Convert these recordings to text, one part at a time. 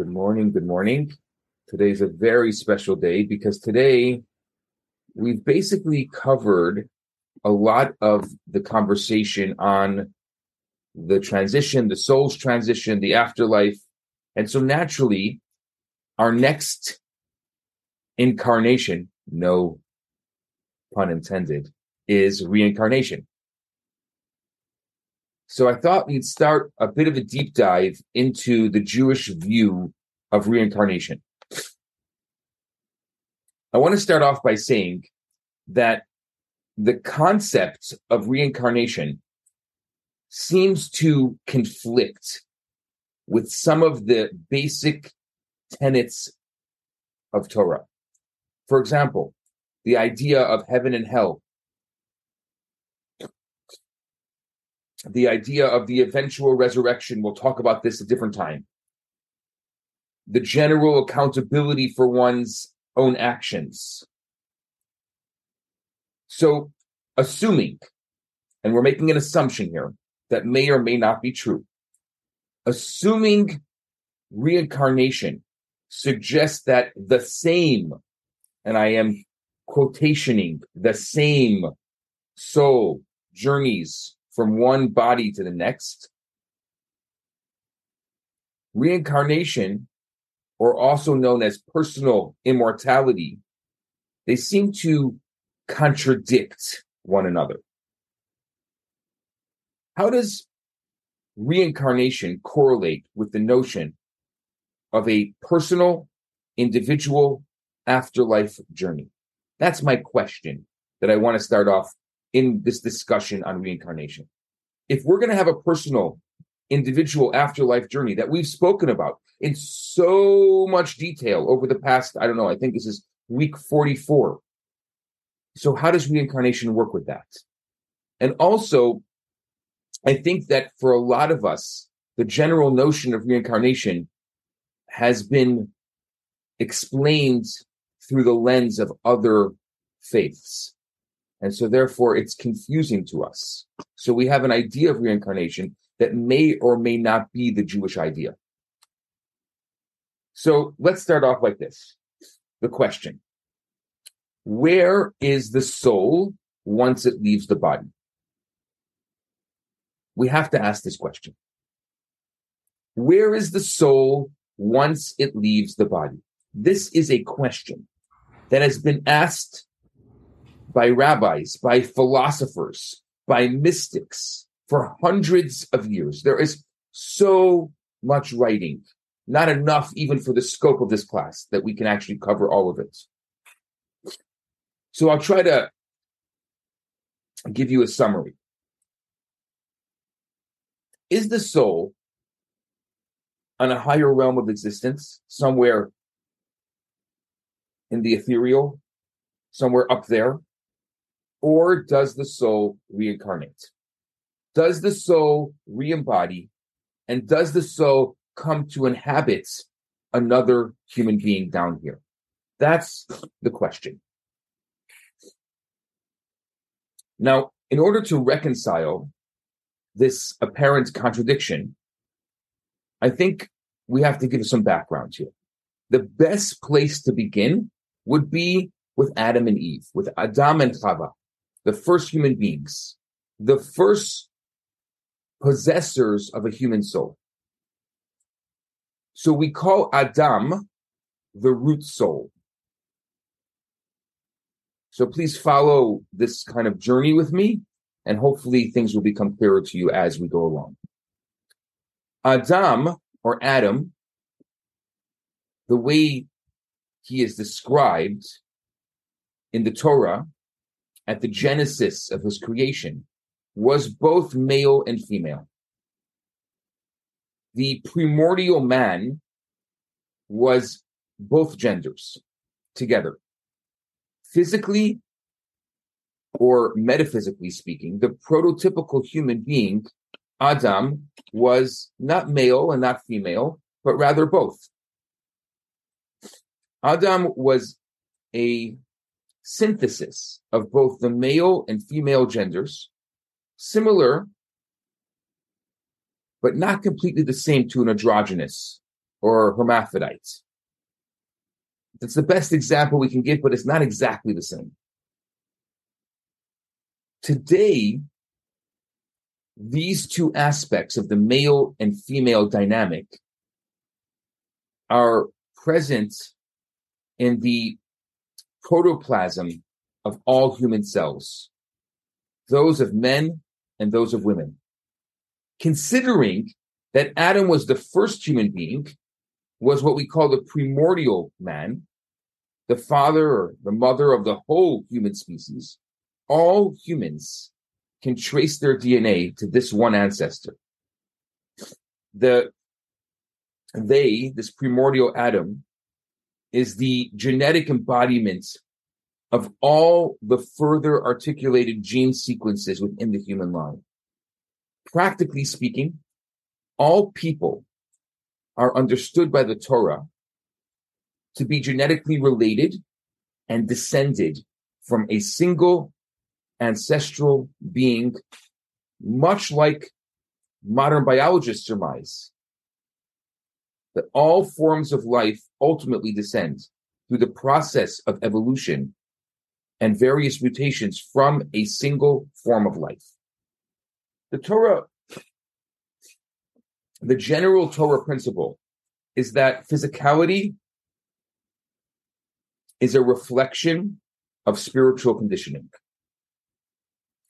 Good morning. Good morning. Today's a very special day because today we've basically covered a lot of the conversation on the transition, the soul's transition, the afterlife. And so naturally, our next incarnation, no pun intended, is reincarnation. So I thought we'd start a bit of a deep dive into the Jewish view of reincarnation. I want to start off by saying that the concept of reincarnation seems to conflict with some of the basic tenets of Torah. For example, the idea of heaven and hell, the idea of the eventual resurrection. We'll talk about this a different time. The general accountability for one's own actions. So, assuming, and we're making an assumption here that may or may not be true, assuming reincarnation suggests that the same, and I am quotationing the same soul journeys from one body to the next. Reincarnation, or also known as personal immortality, they seem to contradict one another. How does reincarnation correlate with the notion of a personal, individual afterlife journey? That's my question that I want to start off in this discussion on reincarnation. If we're going to have a personal, individual afterlife journey that we've spoken about in so much detail over the past, I don't know, I think this is week 44. So, how does reincarnation work with that? And also, I think that for a lot of us, the general notion of reincarnation has been explained through the lens of other faiths. And so therefore it's confusing to us. So we have an idea of reincarnation that may or may not be the Jewish idea. So let's start off like this. The question. Where is the soul once it leaves the body? We have to ask this question. Where is the soul once it leaves the body? This is a question that has been asked by rabbis, by philosophers, by mystics for hundreds of years. There is so much writing, not enough even for the scope of this class that we can actually cover all of it. So I'll try to give you a summary. Is the soul on a higher realm of existence, somewhere in the ethereal, somewhere up there? Or does the soul reincarnate? Does the soul re-embody? And does the soul come to inhabit another human being down here? That's the question. Now, in order to reconcile this apparent contradiction, I think we have to give some background here. The best place to begin would be with Adam and Eve, with Adam and Chava the first human beings, the first possessors of a human soul. So we call Adam the root soul. So please follow this kind of journey with me, and hopefully things will become clearer to you as we go along. Adam or Adam, the way he is described in the Torah at the genesis of his creation was both male and female. The primordial man was both genders together. Physically or metaphysically speaking, the prototypical human being, Adam, was not male and not female, but rather both. Adam was a synthesis of both the male and female genders, similar but not completely the same to an androgynous or hermaphrodite. That's the best example we can give, but it's not exactly the same. Today, these two aspects of the male and female dynamic are present in the protoplasm of all human cells, those of men and those of women. Considering that Adam was the first human being, was what we call the primordial man, the father or the mother of the whole human species, all humans can trace their DNA to this one ancestor. The they, this primordial Adam, is the genetic embodiment of all the further articulated gene sequences within the human line. Practically speaking, all people are understood by the Torah to be genetically related and descended from a single ancestral being, much like modern biologists surmise that all forms of life ultimately descend through the process of evolution and various mutations from a single form of life. The Torah, the general Torah principle is that physicality is a reflection of spiritual conditioning.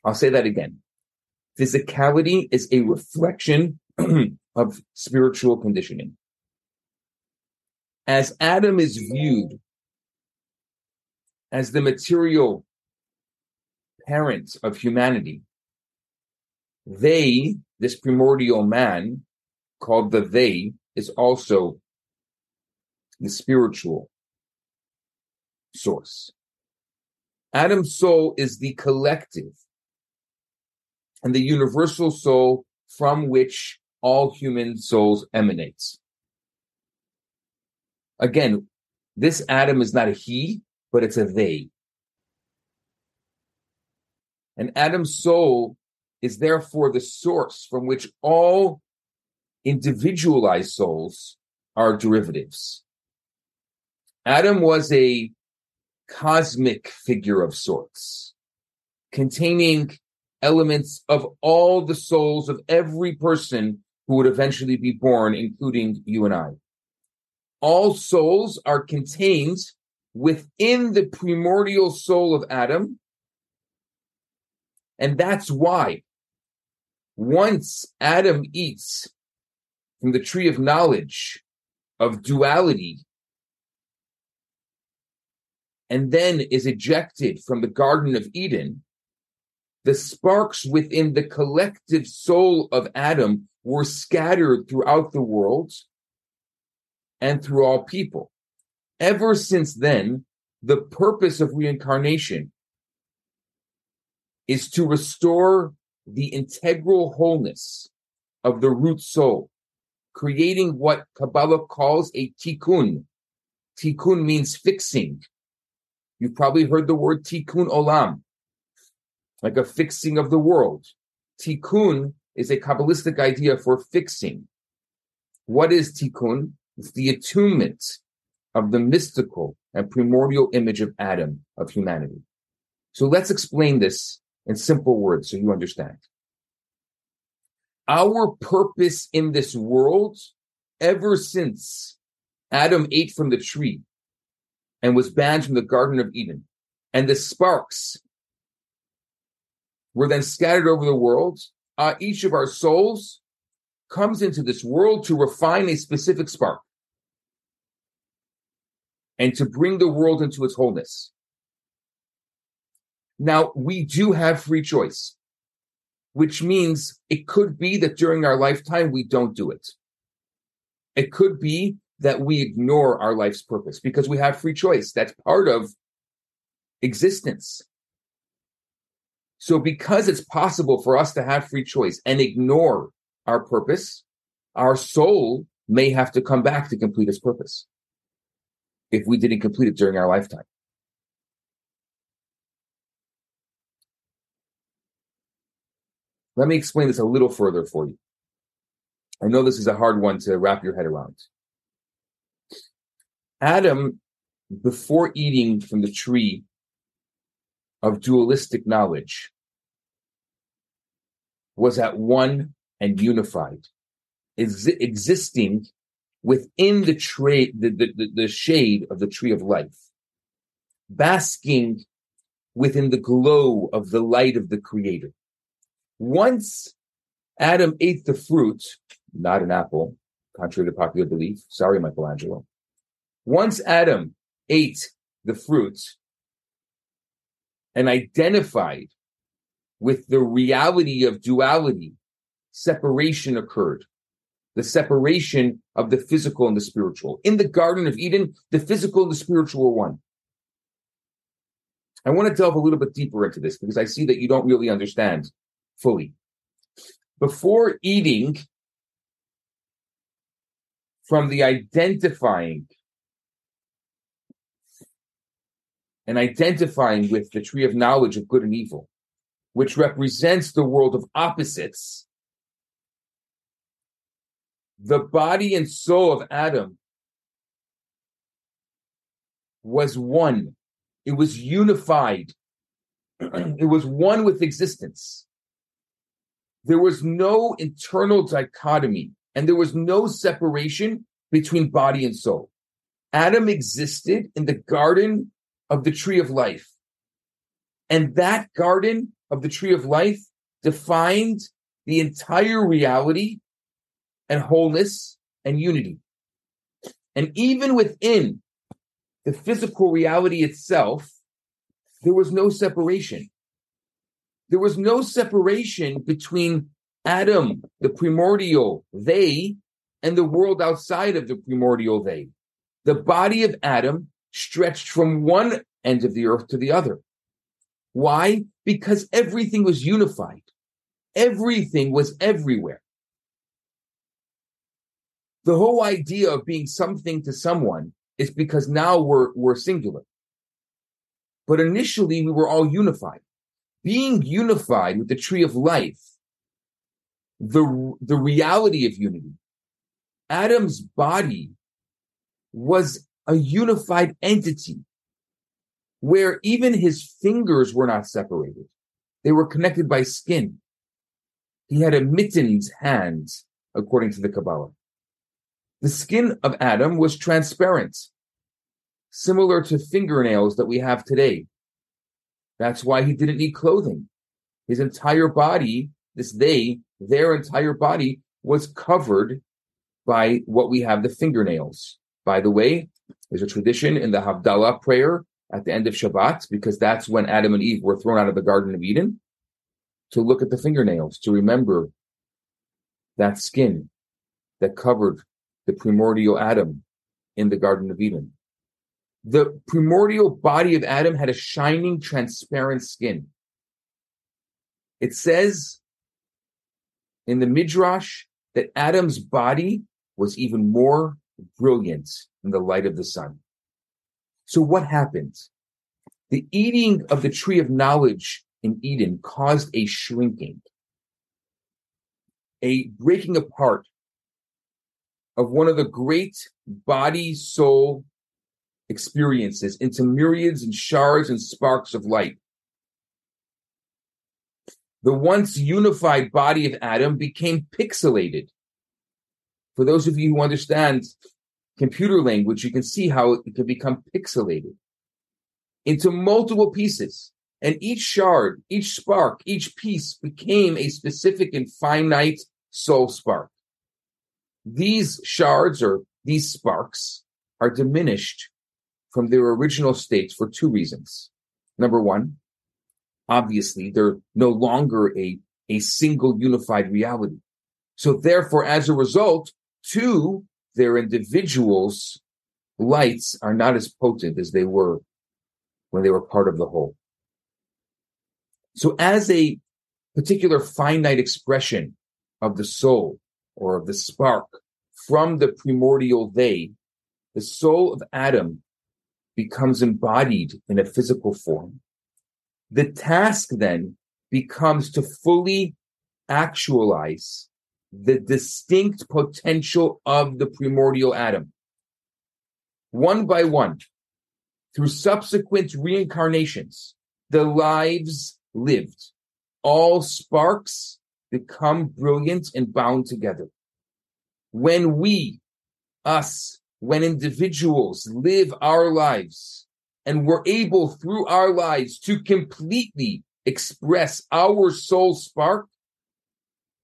I'll say that again. Physicality is a reflection of spiritual conditioning. As Adam is viewed as the material parents of humanity, they, this primordial man called the they, is also the spiritual source. Adam's soul is the collective and the universal soul from which all human souls emanates. Again, this Adam is not a he, but it's a they. And Adam's soul is therefore the source from which all individualized souls are derivatives. Adam was a cosmic figure of sorts, containing elements of all the souls of every person who would eventually be born, including you and I. All souls are contained within the primordial soul of Adam. And that's why once Adam eats from the tree of knowledge of duality and then is ejected from the Garden of Eden, the sparks within the collective soul of Adam were scattered throughout the world and through all people. Ever since then, the purpose of reincarnation is to restore the integral wholeness of the root soul, creating what Kabbalah calls a tikkun. Tikkun means fixing. You've probably heard the word tikkun olam, like a fixing of the world. Tikkun is a Kabbalistic idea for fixing. What is tikkun? It's the attunement of the mystical and primordial image of Adam, of humanity. So let's explain this in simple words so you understand. Our purpose in this world, ever since Adam ate from the tree and was banned from the Garden of Eden, and the sparks were then scattered over the world, uh, each of our souls comes into this world to refine a specific spark and to bring the world into its wholeness. Now, we do have free choice, which means it could be that during our lifetime we don't do it. It could be that we ignore our life's purpose because we have free choice. That's part of existence. So, because it's possible for us to have free choice and ignore our purpose, our soul may have to come back to complete its purpose if we didn't complete it during our lifetime. Let me explain this a little further for you. I know this is a hard one to wrap your head around. Adam, before eating from the tree of dualistic knowledge, was at one and unified, is existing within the, trade, the, the, the shade of the tree of life, basking within the glow of the light of the Creator. Once Adam ate the fruit, not an apple, contrary to popular belief. Sorry, Michelangelo. Once Adam ate the fruit and identified with the reality of duality, separation occurred. The separation of the physical and the spiritual. In the Garden of Eden, the physical and the spiritual were one. I want to delve a little bit deeper into this because I see that you don't really understand fully. Before eating from the identifying and identifying with the tree of knowledge of good and evil, which represents the world of opposites, the body and soul of Adam was one. It was unified. it was one with existence. There was no internal dichotomy and there was no separation between body and soul. Adam existed in the garden of the tree of life. And that garden of the tree of life defined the entire reality and wholeness and unity. And even within the physical reality itself, there was no separation. There was no separation between Adam, the primordial they, and the world outside of the primordial they. The body of Adam stretched from one end of the earth to the other. Why? Because everything was unified. Everything was everywhere. The whole idea of being something to someone is because now we're, we're singular. But initially we were all unified. Being unified with the tree of life the, the reality of unity. Adam's body was a unified entity where even his fingers were not separated. They were connected by skin. He had a mittened hand, according to the Kabbalah. The skin of Adam was transparent, similar to fingernails that we have today. That's why he didn't need clothing. His entire body, this they, their entire body was covered by what we have the fingernails. By the way, there's a tradition in the Havdalah prayer at the end of Shabbat, because that's when Adam and Eve were thrown out of the Garden of Eden, to look at the fingernails, to remember that skin that covered the primordial Adam in the Garden of Eden. The primordial body of Adam had a shining, transparent skin. It says in the Midrash that Adam's body was even more brilliant in the light of the sun. So what happened? The eating of the tree of knowledge in Eden caused a shrinking, a breaking apart of one of the great body soul experiences into myriads and shards and sparks of light the once unified body of Adam became pixelated. For those of you who understand computer language, you can see how it can become pixelated into multiple pieces. And each shard, each spark, each piece became a specific and finite soul spark. These shards or these sparks are diminished from their original states for two reasons. Number one, obviously they're no longer a, a single unified reality. So therefore, as a result, two, their individuals' lights are not as potent as they were when they were part of the whole. So as a particular finite expression of the soul or of the spark from the primordial they, the soul of Adam becomes embodied in a physical form the task then becomes to fully actualize the distinct potential of the primordial Adam. one by one, through subsequent reincarnations, the lives lived. All sparks become brilliant and bound together. When we, us, when individuals live our lives and we're able through our lives to completely express our soul spark,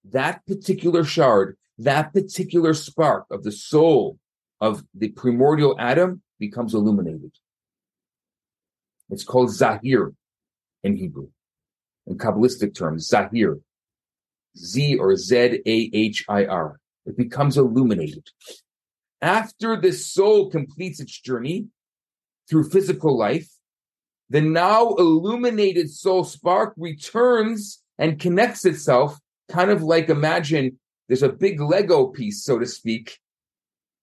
that particular shard, that particular spark of the soul of the primordial Adam becomes illuminated. It's called Zahir in Hebrew. In Kabbalistic terms, Zahir. Z or Z A H I R. It becomes illuminated. After the soul completes its journey through physical life, the now illuminated soul spark returns and connects itself, kind of like imagine there's a big Lego piece, so to speak,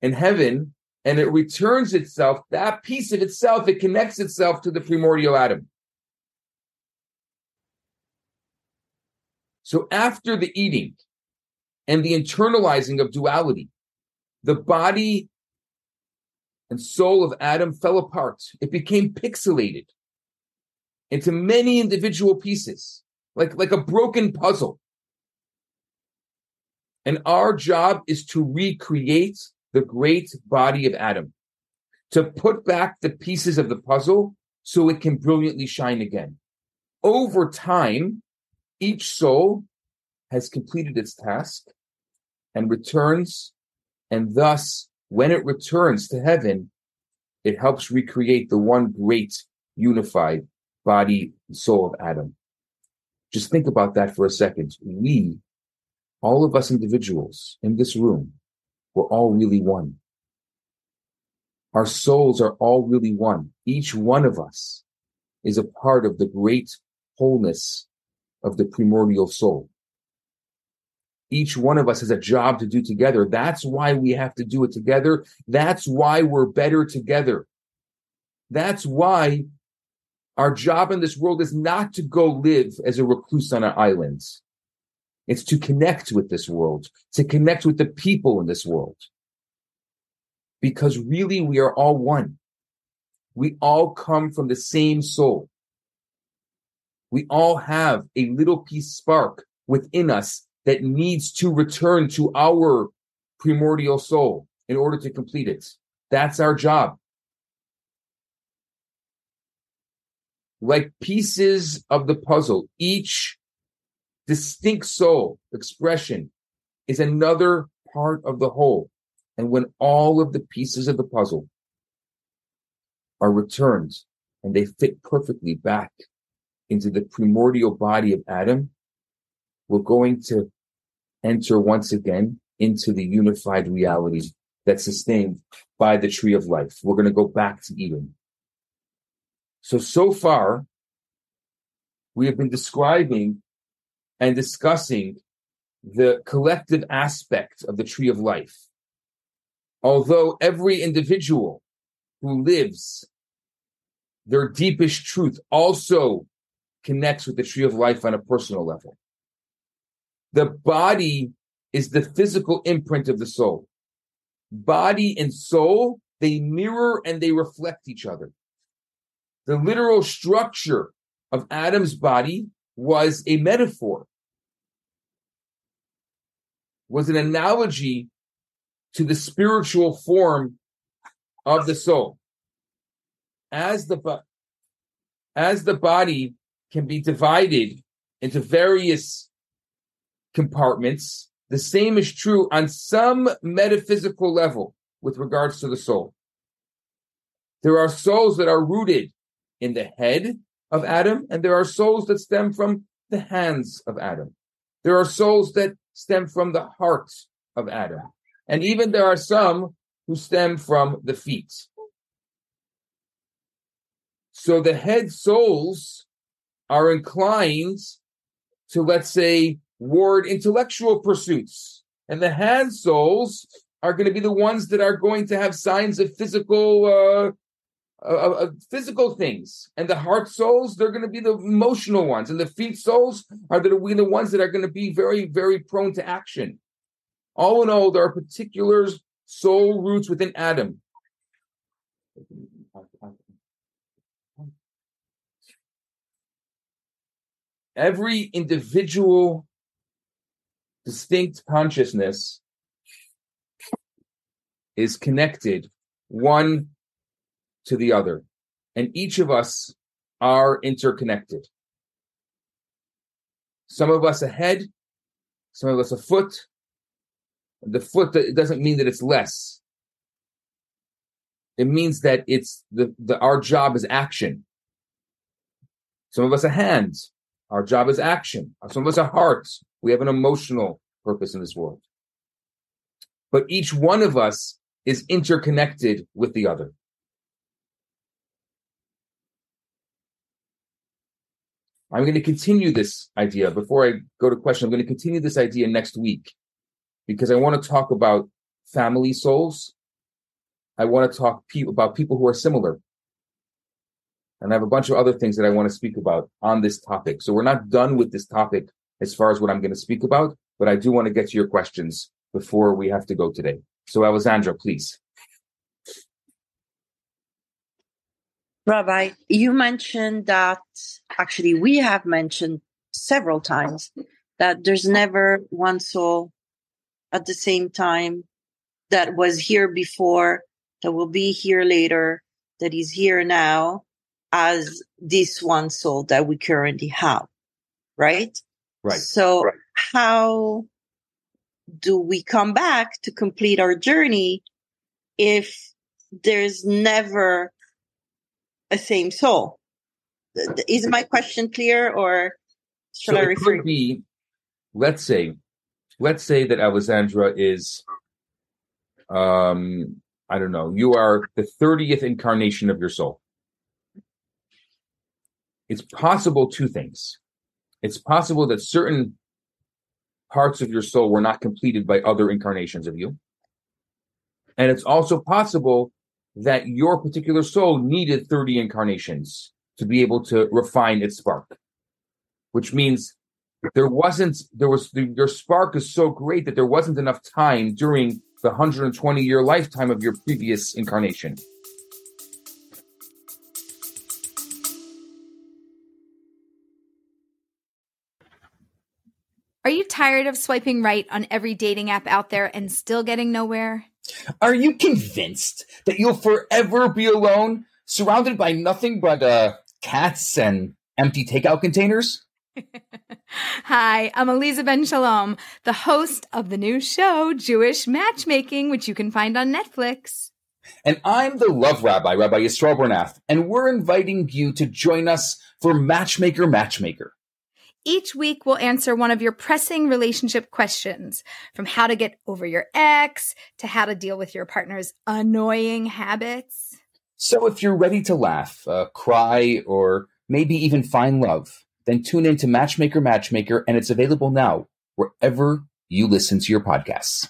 in heaven, and it returns itself, that piece of itself, it connects itself to the primordial Adam. So after the eating and the internalizing of duality, the body and soul of Adam fell apart. It became pixelated into many individual pieces, like, like a broken puzzle. And our job is to recreate the great body of Adam, to put back the pieces of the puzzle so it can brilliantly shine again. Over time, each soul has completed its task and returns, and thus, when it returns to heaven, it helps recreate the one great unified body and soul of Adam. Just think about that for a second. We, all of us individuals in this room, we're all really one. Our souls are all really one. Each one of us is a part of the great wholeness of the primordial soul. Each one of us has a job to do together. That's why we have to do it together. That's why we're better together. That's why our job in this world is not to go live as a recluse on an island. It's to connect with this world, to connect with the people in this world. Because really we are all one. We all come from the same soul. We all have a little piece spark within us that needs to return to our primordial soul in order to complete it. That's our job. Like pieces of the puzzle, each distinct soul expression is another part of the whole. And when all of the pieces of the puzzle are returned and they fit perfectly back into the primordial body of Adam, we're going to enter once again into the unified reality that's sustained by the tree of life. We're going to go back to Eden. So, so far, we have been describing and discussing the collective aspect of the tree of life. Although every individual who lives their deepest truth also connects with the tree of life on a personal level. The body is the physical imprint of the soul. Body and soul, they mirror and they reflect each other. The literal structure of Adam's body was a metaphor was an analogy to the spiritual form of the soul. As the as the body can be divided into various compartments, the same is true on some metaphysical level with regards to the soul. There are souls that are rooted in the head of Adam, and there are souls that stem from the hands of Adam. There are souls that stem from the heart of Adam. And even there are some who stem from the feet. So the head souls are inclined to, let's say, ward intellectual pursuits. And the hand souls are going to be the ones that are going to have signs of physical uh, uh, physical things, and the heart souls they're going to be the emotional ones, and the feet souls are the, the ones that are going to be very, very prone to action. All in all, there are particular soul roots within Adam. Every individual distinct consciousness is connected one to the other, and each of us are interconnected. Some of us a head, some of us a foot. The foot it doesn't mean that it's less. It means that it's the, the our job is action. Some of us are hands. Our job is action. Some of us are hearts. We have an emotional purpose in this world. But each one of us is interconnected with the other. I'm going to continue this idea before I go to question. I'm going to continue this idea next week because I want to talk about family souls. I want to talk pe- about people who are similar. And I have a bunch of other things that I want to speak about on this topic. So we're not done with this topic as far as what I'm going to speak about, but I do want to get to your questions before we have to go today. So, Alessandra, please. Rabbi, you mentioned that actually we have mentioned several times that there's never one soul at the same time that was here before, that will be here later, that is here now as this one soul that we currently have. Right? Right. So right. how do we come back to complete our journey if there's never a same soul. Is my question clear or should so I refer? Could be, let's say, let's say that Alessandra is, um, I don't know, you are the 30th incarnation of your soul. It's possible two things. It's possible that certain parts of your soul were not completed by other incarnations of you. And it's also possible that your particular soul needed 30 incarnations to be able to refine its spark, which means there wasn't, there was, your spark is so great that there wasn't enough time during the 120 year lifetime of your previous incarnation. Tired of swiping right on every dating app out there and still getting nowhere? Are you convinced that you'll forever be alone, surrounded by nothing but uh, cats and empty takeout containers? Hi, I'm Aleeza Ben Shalom, the host of the new show, Jewish Matchmaking, which you can find on Netflix. And I'm the love rabbi, Rabbi Yisrael Bernath, and we're inviting you to join us for Matchmaker Matchmaker. Each week, we'll answer one of your pressing relationship questions from how to get over your ex to how to deal with your partner's annoying habits. So, if you're ready to laugh, uh, cry, or maybe even find love, then tune in to Matchmaker Matchmaker, and it's available now wherever you listen to your podcasts.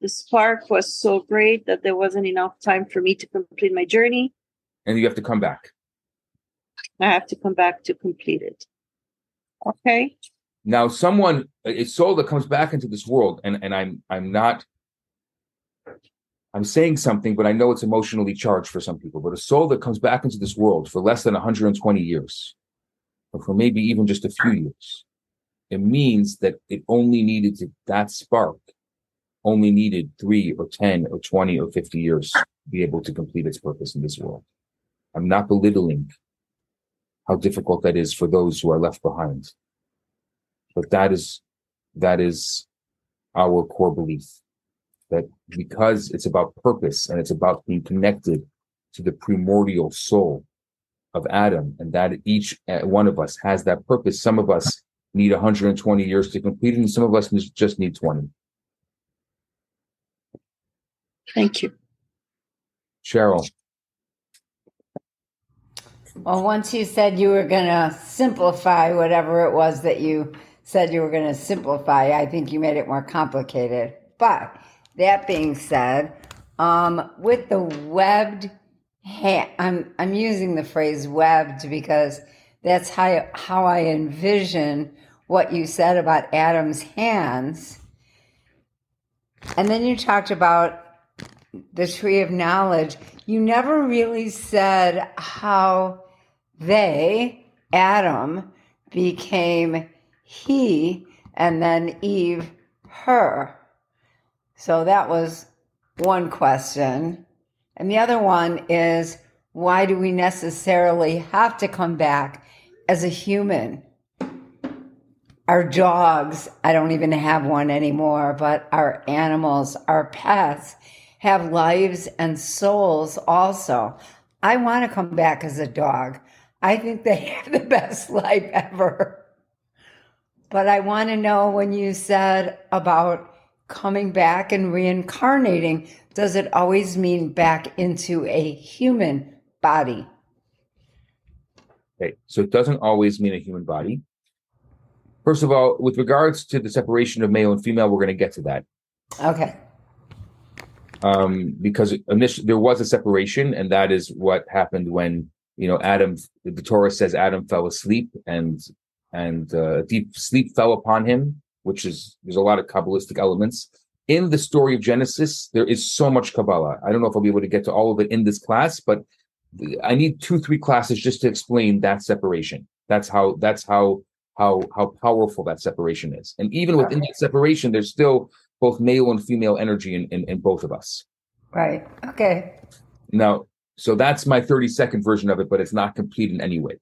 The spark was so great that there wasn't enough time for me to complete my journey. And you have to come back. I have to come back to complete it. Okay. Now, someone, a soul that comes back into this world, and, and I'm I'm not I'm saying something, but I know it's emotionally charged for some people. But a soul that comes back into this world for less than 120 years, or for maybe even just a few years, it means that it only needed to, that spark only needed three or 10 or 20 or 50 years to be able to complete its purpose in this world. I'm not belittling how difficult that is for those who are left behind. But that is, that is our core belief that because it's about purpose and it's about being connected to the primordial soul of Adam and that each uh, one of us has that purpose. Some of us need 120 years to complete it and some of us just need 20. Thank you. Cheryl. Well, once you said you were going to simplify whatever it was that you said you were going to simplify, I think you made it more complicated. But that being said, um, with the webbed, hand, I'm I'm using the phrase webbed because that's how how I envision what you said about Adam's hands. And then you talked about the tree of knowledge. You never really said how they, Adam, became he and then Eve her. So that was one question. And the other one is why do we necessarily have to come back as a human? Our dogs, I don't even have one anymore, but our animals, our pets have lives and souls also. I want to come back as a dog. I think they have the best life ever. But I want to know when you said about coming back and reincarnating, does it always mean back into a human body? Okay, so it doesn't always mean a human body. First of all, with regards to the separation of male and female, we're going to get to that. Okay. Um, because initially there was a separation, and that is what happened when you know Adam. The Torah says Adam fell asleep, and and uh, deep sleep fell upon him, which is there's a lot of kabbalistic elements in the story of Genesis. There is so much Kabbalah. I don't know if I'll be able to get to all of it in this class, but I need two, three classes just to explain that separation. That's how that's how how how powerful that separation is. And even within that separation, there's still both male and female energy in, in, in both of us. Right. Okay. Now, so that's my 30 second version of it, but it's not complete in any way.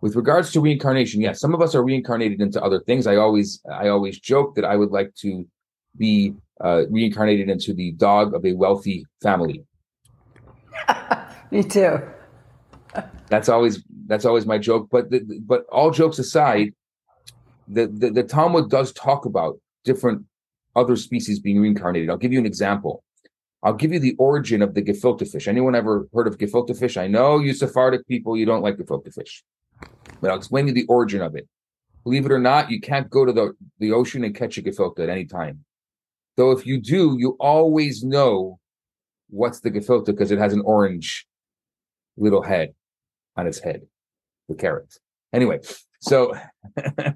With regards to reincarnation, yes, some of us are reincarnated into other things. I always I always joke that I would like to be uh, reincarnated into the dog of a wealthy family. Me too. That's always that's always my joke. But the, but all jokes aside, the, the the Talmud does talk about different other species being reincarnated. I'll give you an example. I'll give you the origin of the gefilte fish. Anyone ever heard of gefilte fish? I know you Sephardic people, you don't like gefilte fish but I'll explain you the origin of it. Believe it or not, you can't go to the, the ocean and catch a gefilte at any time. Though if you do, you always know what's the gefilte because it has an orange little head on its head, the carrot. Anyway, so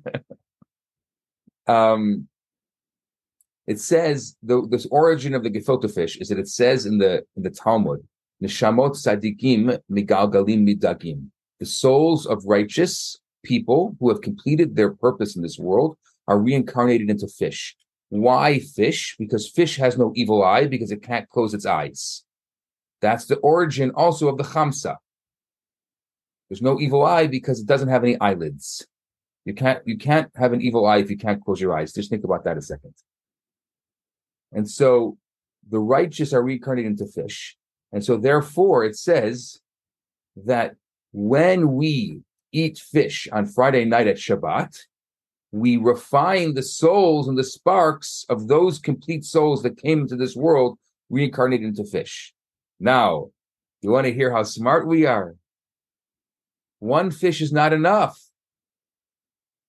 um, it says the this origin of the gefilte fish is that it says in the in the Talmud, Neshamot sadikim migalgalim midagim the souls of righteous people who have completed their purpose in this world are reincarnated into fish. Why fish? Because fish has no evil eye because it can't close its eyes. That's the origin also of the chamsa. There's no evil eye because it doesn't have any eyelids. You can't you can't have an evil eye if you can't close your eyes. Just think about that a second. And so the righteous are reincarnated into fish. And so therefore it says that when we eat fish on Friday night at Shabbat, we refine the souls and the sparks of those complete souls that came into this world reincarnated into fish. Now, you want to hear how smart we are? One fish is not enough.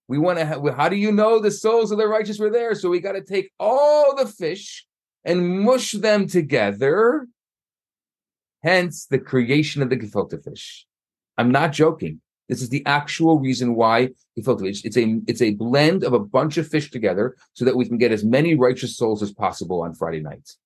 We want to how do you know the souls of the righteous were there? So we got to take all the fish and mush them together. Hence the creation of the gefilte fish. I'm not joking. This is the actual reason why we filter It's, it's a it's a blend of a bunch of fish together so that we can get as many righteous souls as possible on Friday nights.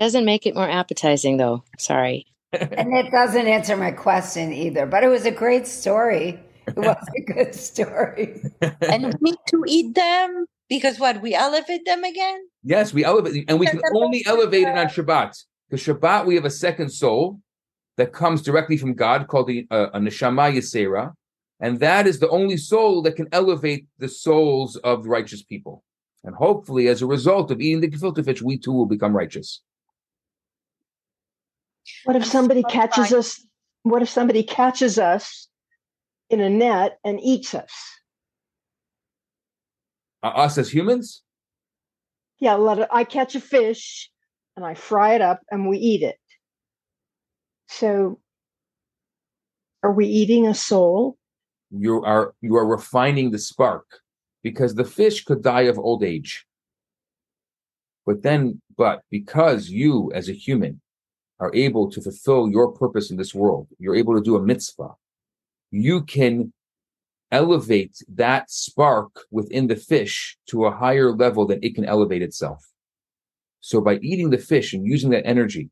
Doesn't make it more appetizing though. Sorry. and it doesn't answer my question either, but it was a great story. It was a good story. and we need to eat them because what we elevate them again? Yes, we elevate, and we can only elevate it on Shabbat. Because Shabbat, we have a second soul that comes directly from God called the uh, a neshama yisera, and that is the only soul that can elevate the souls of righteous people. And hopefully, as a result of eating the gefilte fish, we too will become righteous. What if somebody catches us? What if somebody catches us in a net and eats us? Uh, us as humans? Yeah, let it, I catch a fish and I fry it up and we eat it. So are we eating a soul? You are you are refining the spark because the fish could die of old age. But then, but because you as a human are able to fulfill your purpose in this world, you're able to do a mitzvah, you can elevate that spark within the fish to a higher level than it can elevate itself. So by eating the fish and using that energy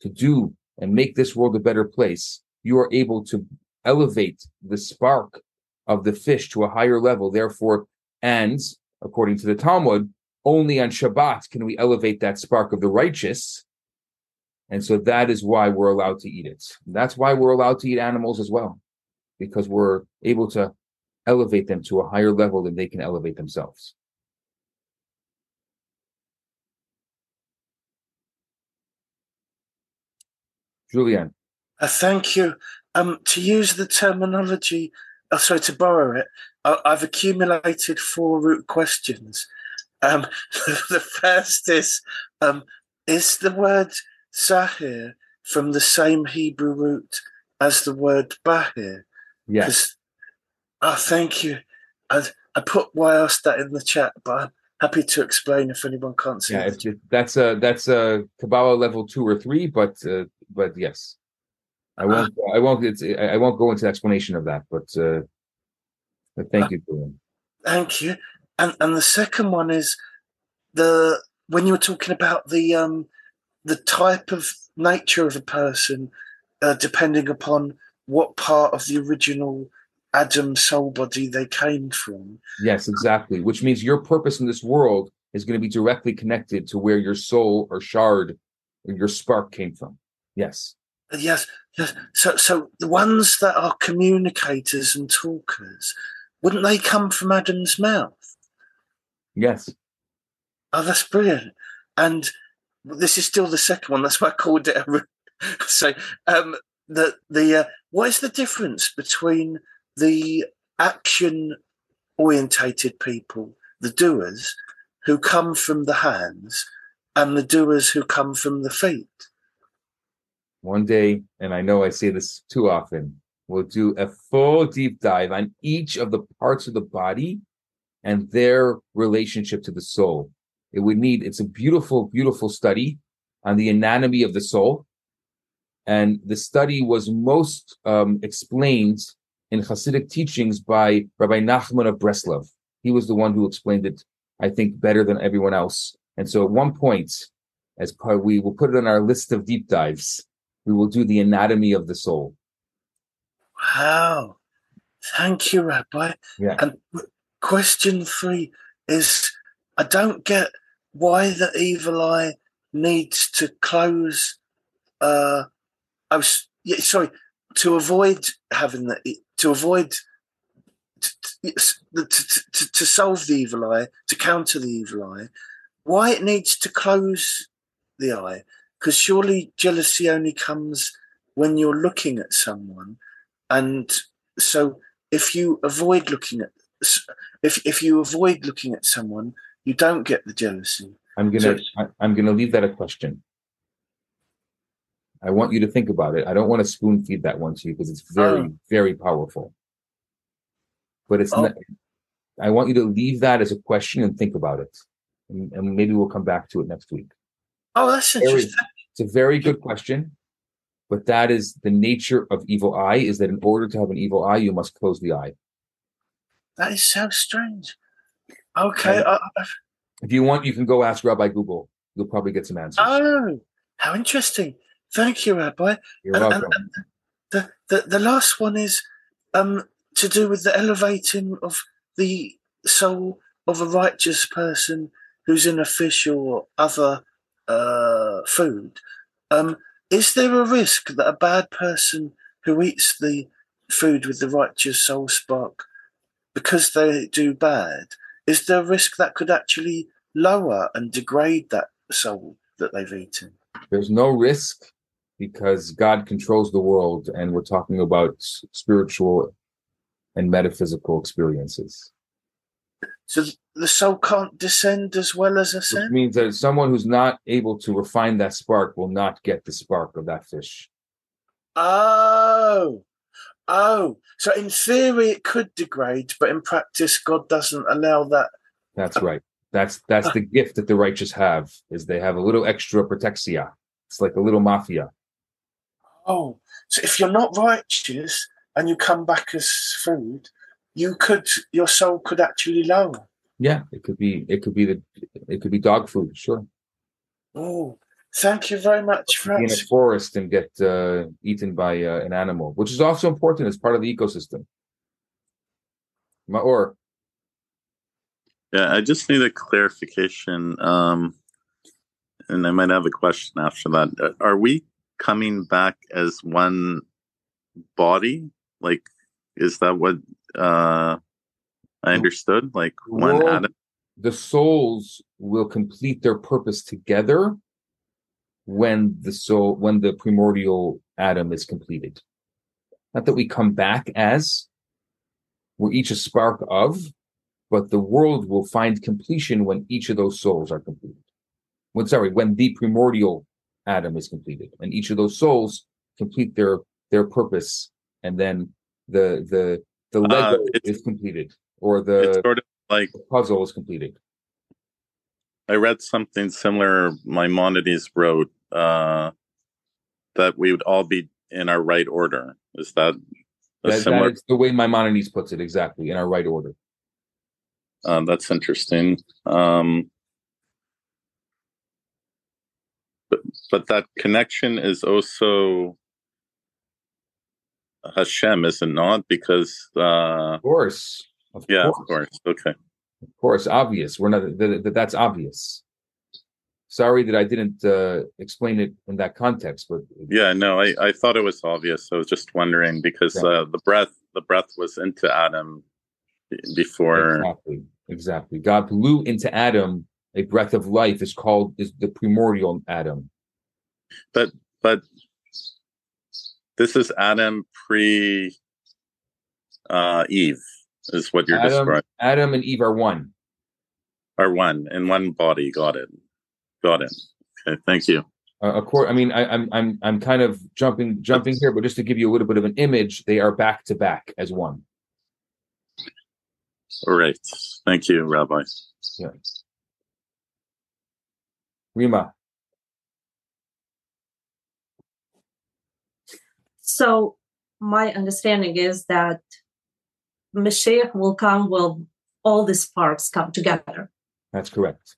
to do and make this world a better place, you are able to elevate the spark of the fish to a higher level. Therefore, and according to the Talmud, only on Shabbat can we elevate that spark of the righteous. And so that is why we're allowed to eat it. That's why we're allowed to eat animals as well, because we're able to elevate them to a higher level than they can elevate themselves. Julian. Uh, thank you. Um, to use the terminology, oh, sorry, to borrow it, I, have accumulated four root questions. Um, the first is um, Is the word Zahir from the same Hebrew root as the word Bahir? Yes. Oh, thank you. I, I put why I asked that in the chat, but I'm happy to explain if anyone can't see yeah, it. That's a that's a Kabbalah level two or three, but uh, but yes, I uh, won't uh, I won't it's, I won't go into the explanation of that, but uh, but thank uh, you, Julian. Thank you. And and the second one is the when you were talking about the um the type of nature of a person, uh, depending upon what part of the original Adam soul body they came from. Yes, exactly. Which means your purpose in this world is going to be directly connected to where your soul or shard or your spark came from. Yes. Yes, yes. So, so the ones that are communicators and talkers, wouldn't they come from Adam's mouth? Yes. Oh, that's brilliant. And this is still the second one. That's why I called it a. so, um, the the uh, what is the difference between the action orientated people, the doers who come from the hands, and the doers who come from the feet. One day, and I know I say this too often, we'll do a full deep dive on each of the parts of the body and their relationship to the soul. It would need, it's a beautiful, beautiful study on the anatomy of the soul. And the study was most um, explained in Hasidic teachings by Rabbi Nachman of Breslov. He was the one who explained it, I think, better than everyone else. And so at one point, as part, we will put it on our list of deep dives. We will do the anatomy of the soul. Wow. Thank you, Rabbi. Yeah. And question three is I don't get why the evil eye needs to close uh I was yeah, sorry, to avoid having the to avoid to, to, to, to, solve the evil eye, to counter the evil eye, why it needs to close the eye? Because surely jealousy only comes when you're looking at someone, and so if you avoid looking at if if you avoid looking at someone, you don't get the jealousy. I'm gonna so, I'm gonna leave that a question. I want you to think about it. I don't want to spoon feed that one to you because it's oh. very, oh. very powerful. But it's oh. not, I want you to leave that as a question and think about it. And, and maybe we'll come back to it next week. Oh, that's interesting. it's a very good question. But that is the nature of evil eye is that in order to have an evil eye, you must close the eye. That is so strange. Okay. I, if you want, you can go ask Rabbi Google. You'll probably get some answers. Oh, how interesting. Thank you, Rabbi. You're and, welcome. And, and the, the, the last one is um, to do with the elevating of the soul of a righteous person who's in a fish or other uh, food. Um, is there a risk that a bad person who eats the food with the righteous soul spark, because they do bad, is there a risk that could actually lower and degrade that soul that they've eaten? There's no risk because God controls the world and we're talking about spiritual and metaphysical experiences. So the soul can't descend as well as ascend? Which means that someone who's not able to refine that spark will not get the spark of that fish. Oh, oh. So in theory it could degrade, but in practice God doesn't allow that. That's right. That's that's the gift that the righteous have is they have a little extra protexia. It's like a little mafia Oh, so if you're not righteous and you come back as food, you could your soul could actually lower. Yeah, it could be. It could be the. It could be dog food. Sure. Oh, thank you very much, Be in a forest and get uh, eaten by uh, an animal, which is also important as part of the ecosystem. Ma- Or Yeah, I just need a clarification. Um, and I might have a question after that. Uh, Are we coming back as one body? Like, is that what uh, I understood? Like one world- Adam? the souls will complete their purpose together when the soul when the primordial Adam is completed not that we come back as we're each a spark of but the world will find completion when each of those souls are completed when sorry when the primordial Adam is completed and each of those souls complete their their purpose and then the the the Uh, lego it's- is completed or the sort of like puzzle is completed I read something similar. Maimonides wrote uh, that we would all be in our right order. Is that That, that similar? is the way Maimonides puts it exactly in our right order. Uh, that's interesting. Um, but, but that connection is also Hashem, is it not? Because uh, Of course, of yeah, course, of course. Okay. of course, obvious. We're not that, that that's obvious. Sorry that I didn't uh, explain it in that context, but Yeah, no, I, I thought it was obvious. I was just wondering because Yeah. uh, the breath the breath was into Adam before. exactly, exactly. God blew into Adam a breath of life. is called is the primordial Adam. But but this is Adam pre uh, Eve, is what you're Adam, describing. Adam and Eve are one. Are one in one body. Got it. Got it. Okay, thank you. Uh, of course, I mean I, I'm I'm I'm kind of jumping jumping here, but just to give you a little bit of an image, they are back to back as one. All right. Thank you, Rabbi. Yeah. Rima, So my understanding is that Mashiach will come when all the sparks come together. that's correct.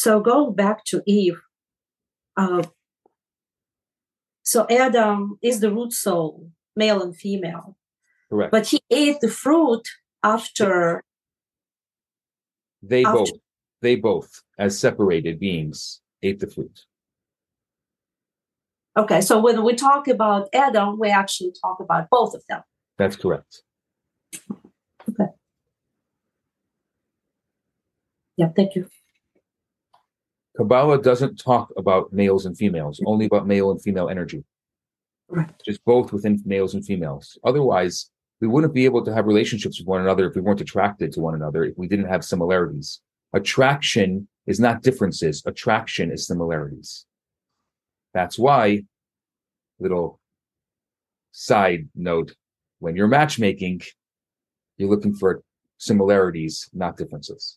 So go back to Eve. Uh, so Adam is the root soul, male and female, Correct. but he ate the fruit after. They After- both, they both, as separated beings, ate the fruit. Okay, so when we talk about Adam, we actually talk about both of them. That's correct. Okay. Yeah, thank you. Kabbalah doesn't talk about males and females, only about male and female energy. Right. Just both within males and females. Otherwise, we wouldn't be able to have relationships with one another if we weren't attracted to one another, if we didn't have similarities. Attraction is not differences, attraction is similarities. That's why, little side note, when you're matchmaking, you're looking for similarities, not differences.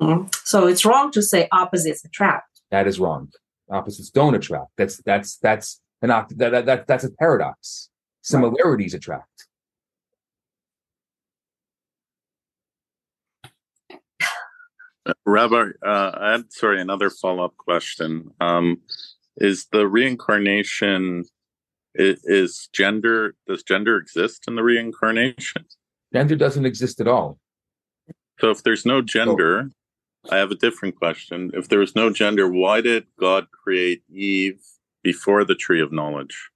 Mhm. So it's wrong to say opposites attract. That is wrong. Opposites don't attract. That's that's that's an opt- that, that, that that's a paradox. Similarities attract. Uh, Rabbi, uh, I had sorry another follow up question. Um, is the reincarnation is, is gender does gender exist in the reincarnation? Gender doesn't exist at all. So if there's no gender, I have a different question. If there was no gender, why did God create Eve before the tree of knowledge?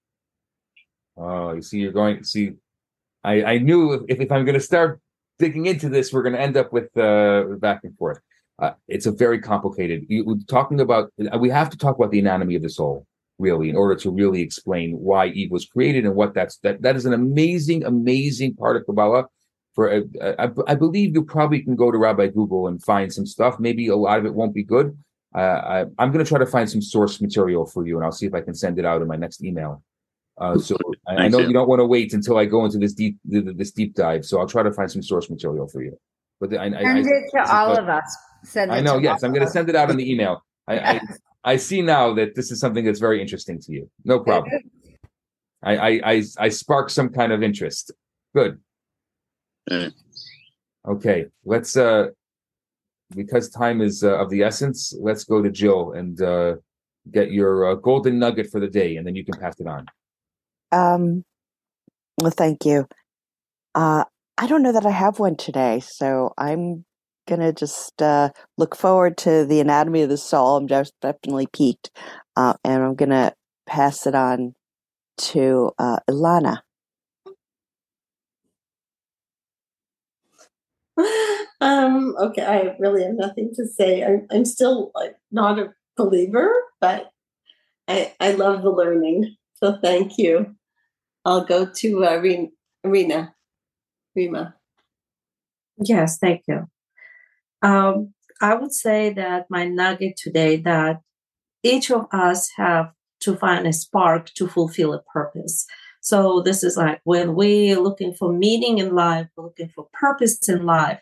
Oh, you see, you're going. See, I I knew if if I'm going to start digging into this, we're going to end up with uh back and forth. Uh, it's a very complicated. You, talking about we have to talk about the anatomy of the soul, really, in order to really explain why Eve was created and what that's that that is an amazing, amazing part of Kabbalah. For uh, I, I believe you probably can go to Rabbi Google and find some stuff. Maybe a lot of it won't be good. Uh, I, I'm going to try to find some source material for you, and I'll see if I can send it out in my next email. Uh, so I, I know you. you don't want to wait until I go into this deep this deep dive. So I'll try to find some source material for you. But I, I, Send I, it to all of us. Send I know. to Yes, I'm going to send it out in the email. I, I I see now that this is something that's very interesting to you. No problem. I I I, I spark some kind of interest. Good. Okay. Okay, let's uh because time is uh, of the essence, let's go to Jill and uh get your uh, golden nugget for the day and then you can pass it on. Um, well, thank you. Uh, I don't know that I have one today, so I'm gonna just uh, look forward to the anatomy of the soul. I'm just definitely peaked, uh, and I'm gonna pass it on to uh, Ilana. um, okay, I really have nothing to say. I'm, I'm still not a believer, but I, I love the learning. So thank you. I'll go to uh, Re- Rena. Rima. Yes, thank you. Um, I would say that my nugget today that each of us have to find a spark to fulfill a purpose. So this is like when we're looking for meaning in life, looking for purpose in life.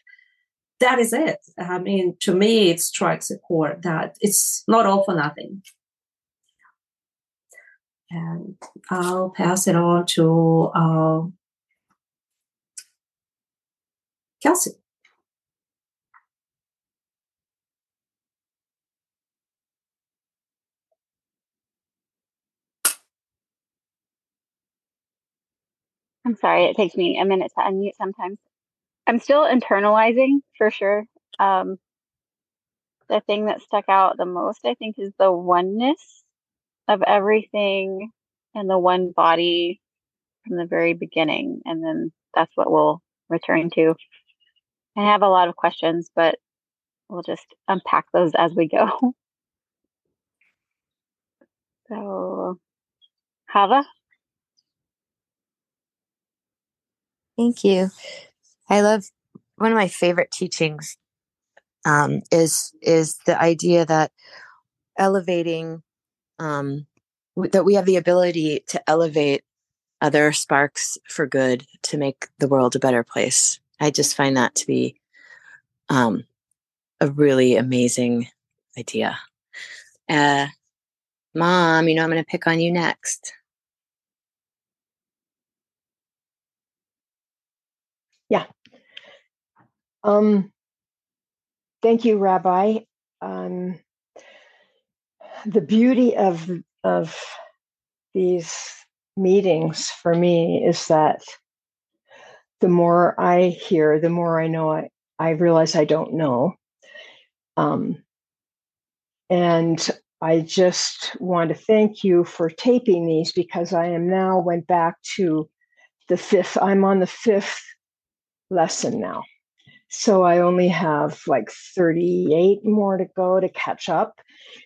That is it. I mean, to me, it strikes a chord that it's not all for nothing. And I'll pass it on to uh, Kelsey. I'm sorry, it takes me a minute to unmute sometimes. I'm still internalizing for sure. Um, the thing that stuck out the most, I think, is the oneness of everything and the one body from the very beginning. And then that's what we'll return to. I have a lot of questions, but we'll just unpack those as we go. So, Hava? Thank you. I love one of my favorite teachings um, is is the idea that elevating um, w- that we have the ability to elevate other sparks for good to make the world a better place. I just find that to be um, a really amazing idea. Uh, Mom, you know I'm going to pick on you next. Yeah. Um, thank you, Rabbi. Um, the beauty of of these meetings for me is that the more I hear, the more I know. I, I realize I don't know. Um, and I just want to thank you for taping these because I am now went back to the fifth. I'm on the fifth lesson now. So I only have like 38 more to go to catch up.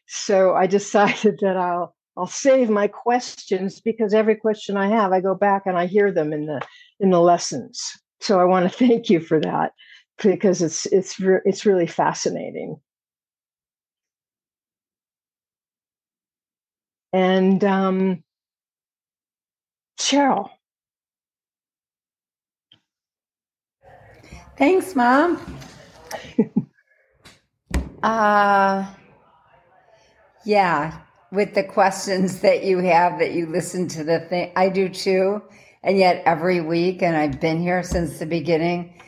So I decided that I'll I'll save my questions because every question I have, I go back and I hear them in the in the lessons. So I want to thank you for that because it's it's re- it's really fascinating. And um, Cheryl, Thanks, Mom. uh, yeah, with the questions that you have that you listen to the thing, I do too. And yet, every week, and I've been here since the beginning,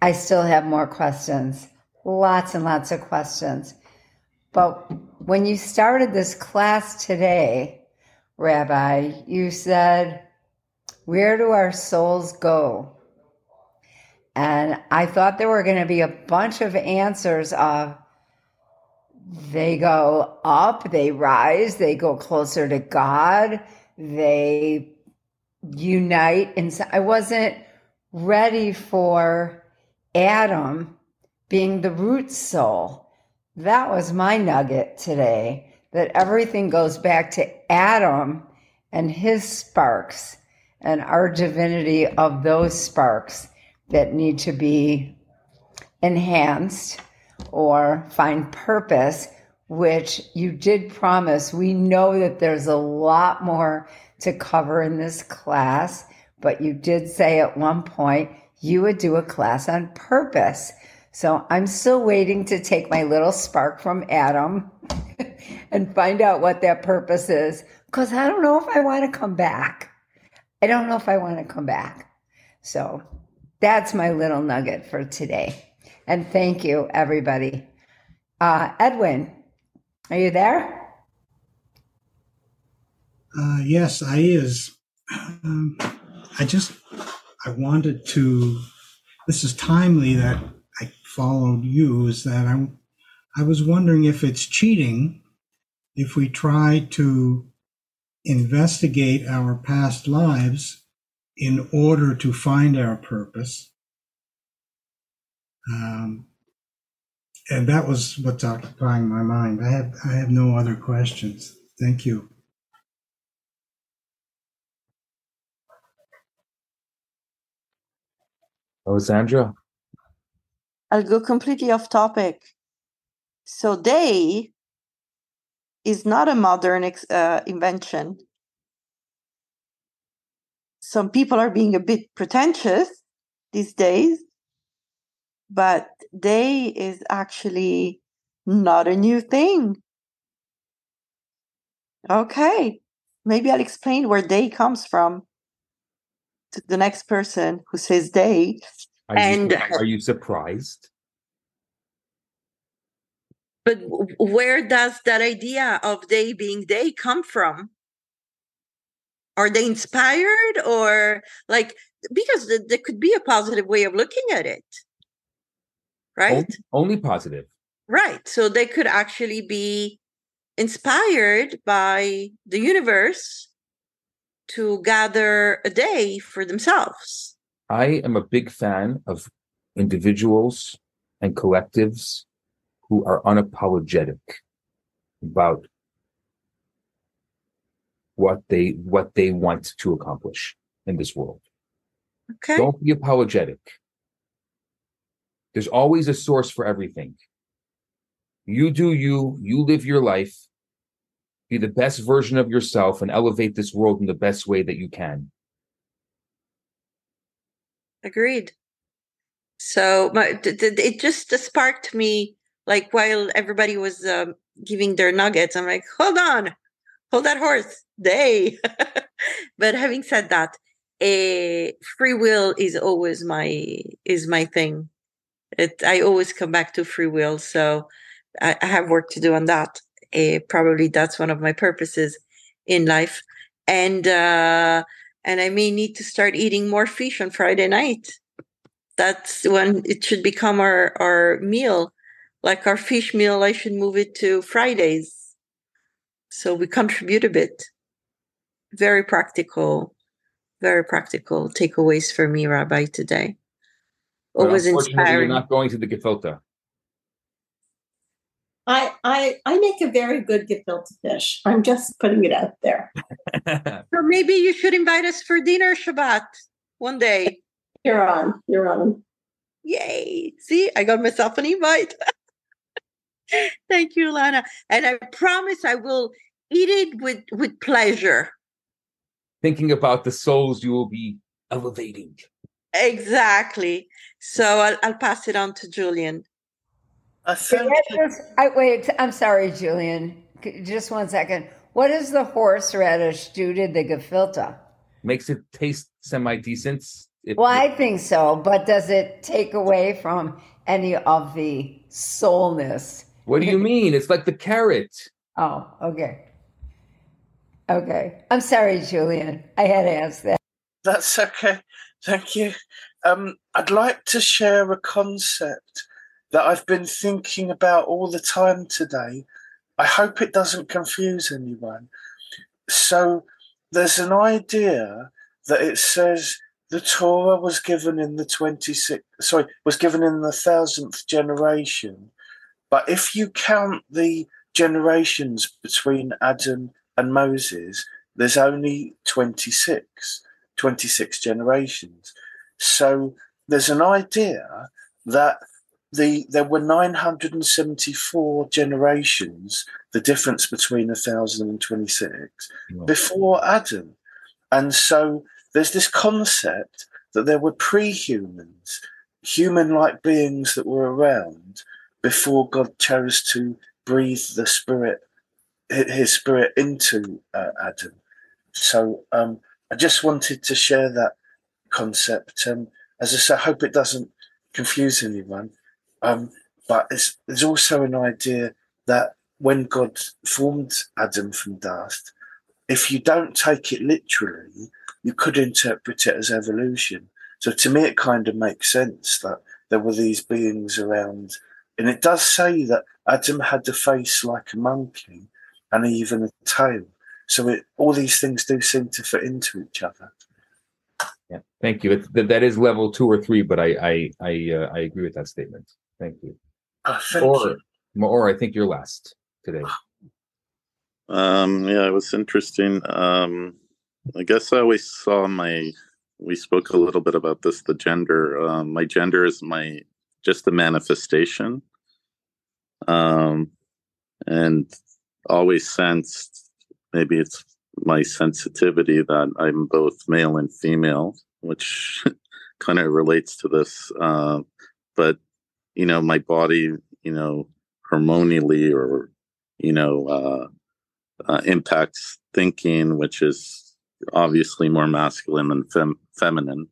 I still have more questions. Lots and lots of questions. But when you started this class today, Rabbi, you said, Where do our souls go? And I thought there were going to be a bunch of answers of they go up, they rise, they go closer to God, they unite. And so I wasn't ready for Adam being the root soul. That was my nugget today that everything goes back to Adam and his sparks and our divinity of those sparks that need to be enhanced or find purpose, which you did promise. We know that there's a lot more to cover in this class, but you did say at one point you would do a class on purpose. So I'm still waiting to take my little spark from Adam and find out what that purpose is. Because I don't know if I want to come back. I don't know if I want to come back. So that's my little nugget for today. And thank you, everybody. Uh, Edwin, are you there? Uh, yes, I is. Um, I just I wanted to. This is timely that I followed you. Is that I I was wondering if it's cheating if we try to investigate our past lives in order to find our purpose. Um, and that was what's occupying my mind. I have I have no other questions. Thank you. Oh, Sandra. I'll go completely off topic. So day is not a modern ex- uh, invention. Some people are being a bit pretentious these days, but they is actually not a new thing. Okay, maybe I'll explain where they comes from to the next person who says they. Are and you, are you surprised? But where does that idea of they being they come from? Are they inspired or like because th- there could be a positive way of looking at it, right? Only, only positive. Right. So they could actually be inspired by the universe to gather a day for themselves. I am a big fan of individuals and collectives who are unapologetic about what they what they want to accomplish in this world. Okay. Don't be apologetic. There's always a source for everything. You do you, you live your life, be the best version of yourself and elevate this world in the best way that you can. Agreed. So my, it just sparked me, like while everybody was um, giving their nuggets, I'm like, hold on, hold that horse, they. but having said that, a free will is always my is my thing. It I always come back to free will, so I, I have work to do on that. Uh, probably that's one of my purposes in life, and uh, and I may need to start eating more fish on Friday night. That's when it should become our our meal, like our fish meal. I should move it to Fridays, so we contribute a bit. Very practical, very practical takeaways for me, Rabbi, today. But Always unfortunately, You're not going to the gefilte. I, I I make a very good gefilte fish. I'm just putting it out there. Or maybe you should invite us for dinner Shabbat one day. You're on. You're on. Yay. See, I got myself an invite. Thank you, Lana. And I promise I will eat it with, with pleasure. Thinking about the souls you will be elevating. Exactly. So I'll, I'll pass it on to Julian. I Can I just- I, wait, I'm sorry, Julian. Just one second. What does the horseradish do to the gefilte? Makes it taste semi decent. Well, I think so, but does it take away from any of the soulness? What do you mean? It's like the carrot. Oh, okay. Okay. I'm sorry, Julian. I had to ask that. That's okay. Thank you. Um, I'd like to share a concept that I've been thinking about all the time today. I hope it doesn't confuse anyone. So, there's an idea that it says the Torah was given in the 26th, sorry, was given in the thousandth generation. But if you count the generations between Adam and Moses, there's only 26, 26 generations. So there's an idea that the there were 974 generations, the difference between 1026, before Adam. And so there's this concept that there were pre-humans, human-like beings that were around before God chose to breathe the spirit his spirit into uh, Adam. So um, I just wanted to share that concept. Um, as I say, I hope it doesn't confuse anyone. Um, but there's also an idea that when God formed Adam from dust, if you don't take it literally, you could interpret it as evolution. So to me, it kind of makes sense that there were these beings around. And it does say that Adam had a face like a monkey and even a tail. So it, all these things do seem to fit into each other. Yeah, thank you. It, that is level two or three, but I I I, uh, I agree with that statement. Thank you. Oh, thank or, you. or I think you're last today. Um, yeah, it was interesting. Um, I guess I always saw my. We spoke a little bit about this. The gender. Um, my gender is my just the manifestation. Um, and always sensed maybe it's my sensitivity that I'm both male and female, which kind of relates to this. Uh, but you know, my body, you know, hormonally or you know, uh, uh, impacts thinking, which is obviously more masculine than fem- feminine.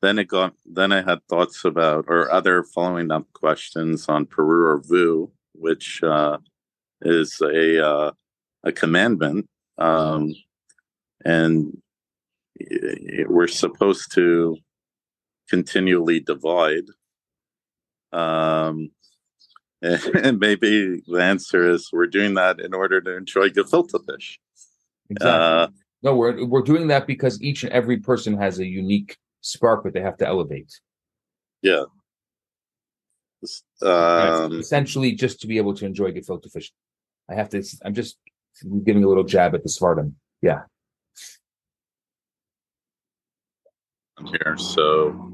Then it got. Then I had thoughts about or other following up questions on Peru U'Revu, which uh, is a uh, a commandment, um, and we're supposed to continually divide. Um, and maybe the answer is we're doing that in order to enjoy gefilte fish. Exactly. Uh, no, we're we're doing that because each and every person has a unique spark that they have to elevate. Yeah. Um, essentially, just to be able to enjoy gefilte fish, I have to. I'm just giving a little jab at the Sephardim. Yeah. I'm here, so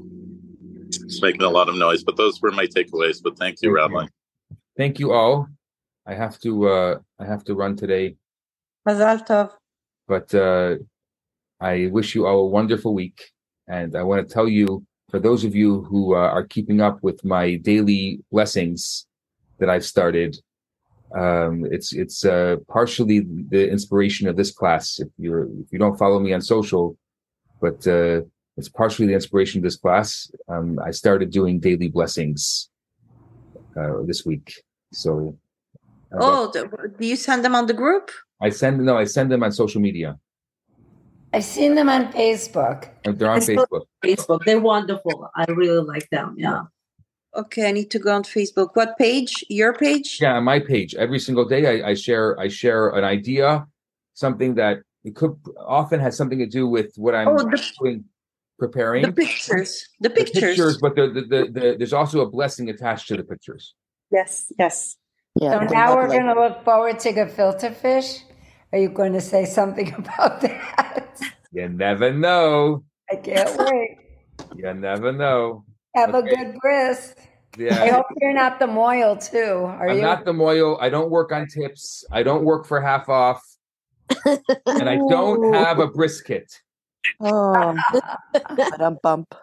it's making a lot of noise. But those were my takeaways. But thank you, thank Rabbi. You. Thank you all. I have to. uh I have to run today. Mazal tov. But uh I wish you all a wonderful week, and I want to tell you, for those of you who uh, are keeping up with my daily blessings that I've started, um, it's it's uh, partially the inspiration of this class. If you're if you don't follow me on social, but uh, it's partially the inspiration of this class. Um, I started doing daily blessings uh, this week. So, oh, do you send them on the group? I send no, I send them on social media. I've seen them on Facebook. They're on Facebook. Facebook, they're wonderful. I really like them. Yeah. Okay, I need to go on Facebook. What page? Your page? Yeah, my page. Every single day, I, I share. I share an idea, something that it could often has something to do with what I'm oh, the, doing, preparing. The pictures. The pictures. The pictures, but the, the, the, the, there's also a blessing attached to the pictures. Yes. Yes. Yeah, so now we're like, going to look forward to the filter fish. Are you going to say something about that? You never know. I can't wait. You never know. Have okay. a good bris. Yeah. I hope you're not the moil too. Are I'm you? not the moil. I don't work on tips. I don't work for half off. and I don't have a brisket. Oh, but bump.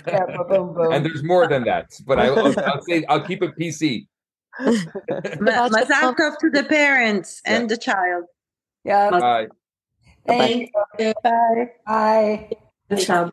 and there's more than that, but I, will say I'll keep it PC. Mazal tov to the parents yeah. and the child. Yeah. Bye. Thank you. Bye. Bye. Bye.